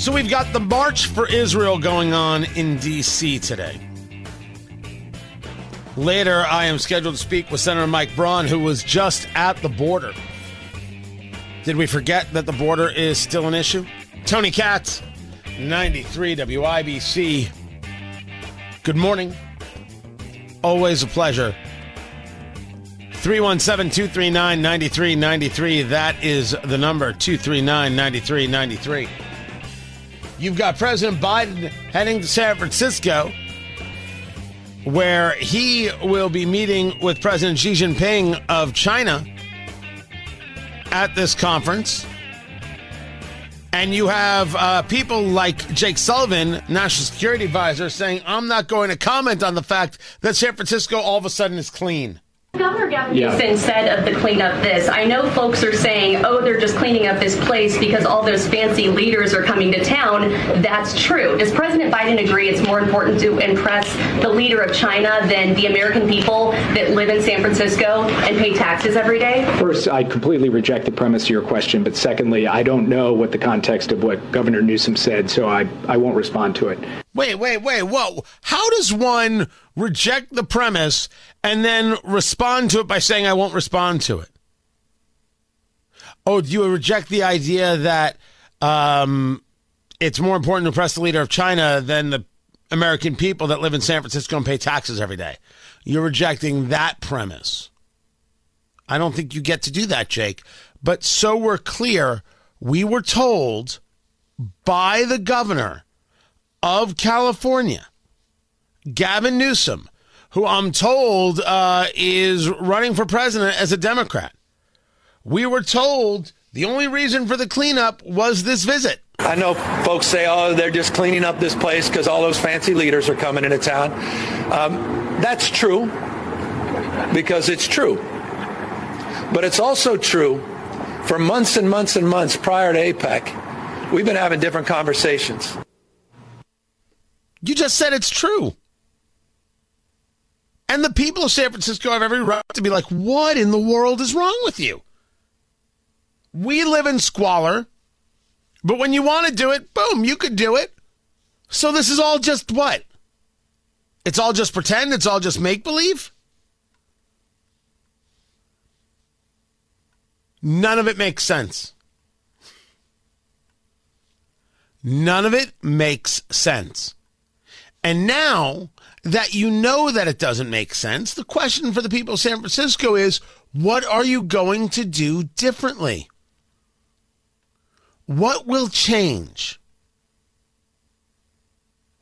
So we've got the March for Israel going on in D.C. today. Later, I am scheduled to speak with Senator Mike Braun, who was just at the border. Did we forget that the border is still an issue? Tony Katz, 93 WIBC. Good morning. Always a pleasure. 317 239 9393. That is the number 239 9393. You've got President Biden heading to San Francisco, where he will be meeting with President Xi Jinping of China at this conference. And you have uh, people like Jake Sullivan, National Security Advisor, saying, I'm not going to comment on the fact that San Francisco all of a sudden is clean. Governor Gavin yeah. Newsom said of the cleanup this. I know folks are saying, oh, they're just cleaning up this place because all those fancy leaders are coming to town. That's true. Does President Biden agree it's more important to impress the leader of China than the American people that live in San Francisco and pay taxes every day? First, I completely reject the premise of your question. But secondly, I don't know what the context of what Governor Newsom said, so I, I won't respond to it. Wait, wait, wait. Whoa. How does one reject the premise and then respond to it by saying, I won't respond to it? Oh, do you reject the idea that um, it's more important to impress the leader of China than the American people that live in San Francisco and pay taxes every day? You're rejecting that premise. I don't think you get to do that, Jake. But so we're clear, we were told by the governor of California, Gavin Newsom, who I'm told uh, is running for president as a Democrat. We were told the only reason for the cleanup was this visit. I know folks say, oh, they're just cleaning up this place because all those fancy leaders are coming into town. Um, that's true because it's true. But it's also true for months and months and months prior to APEC, we've been having different conversations. You just said it's true. And the people of San Francisco have every right to be like, what in the world is wrong with you? We live in squalor, but when you want to do it, boom, you could do it. So this is all just what? It's all just pretend? It's all just make believe? None of it makes sense. None of it makes sense. And now that you know that it doesn't make sense, the question for the people of San Francisco is what are you going to do differently? What will change?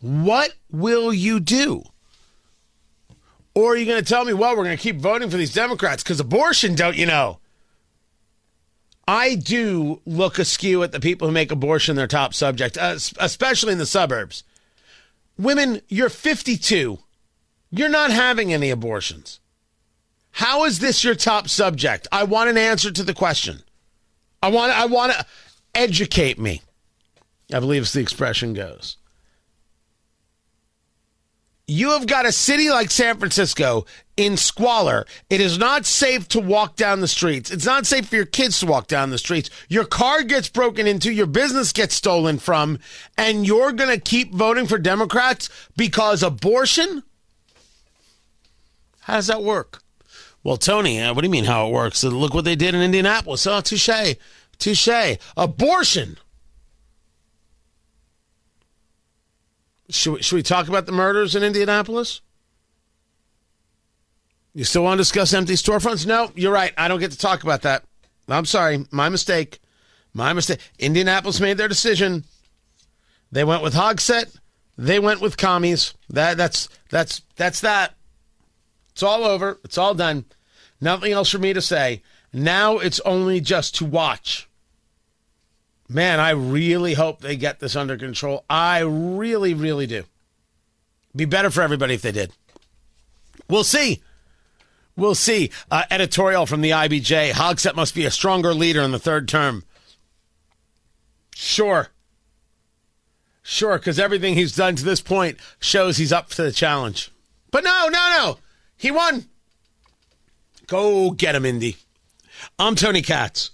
What will you do? Or are you going to tell me, well, we're going to keep voting for these Democrats because abortion, don't you know? I do look askew at the people who make abortion their top subject, uh, especially in the suburbs. Women, you're 52. You're not having any abortions. How is this your top subject? I want an answer to the question. I want I want to educate me. I believe as the expression goes. You have got a city like San Francisco in squalor. It is not safe to walk down the streets. It's not safe for your kids to walk down the streets. Your car gets broken into, your business gets stolen from, and you're going to keep voting for Democrats because abortion? How does that work? Well, Tony, uh, what do you mean how it works? Look what they did in Indianapolis. Oh, touche. Touche. Abortion. Should we, should we talk about the murders in Indianapolis? You still want to discuss empty storefronts? No, you're right. I don't get to talk about that. I'm sorry. My mistake. My mistake. Indianapolis made their decision. They went with Hogsett. They went with commies. That that's that's that's that. It's all over. It's all done. Nothing else for me to say. Now it's only just to watch. Man, I really hope they get this under control. I really, really do. Be better for everybody if they did. We'll see. We'll see. Uh, editorial from the IBJ. Hogsett must be a stronger leader in the third term. Sure. Sure, because everything he's done to this point shows he's up to the challenge. But no, no, no. He won. Go get him, Indy. I'm Tony Katz.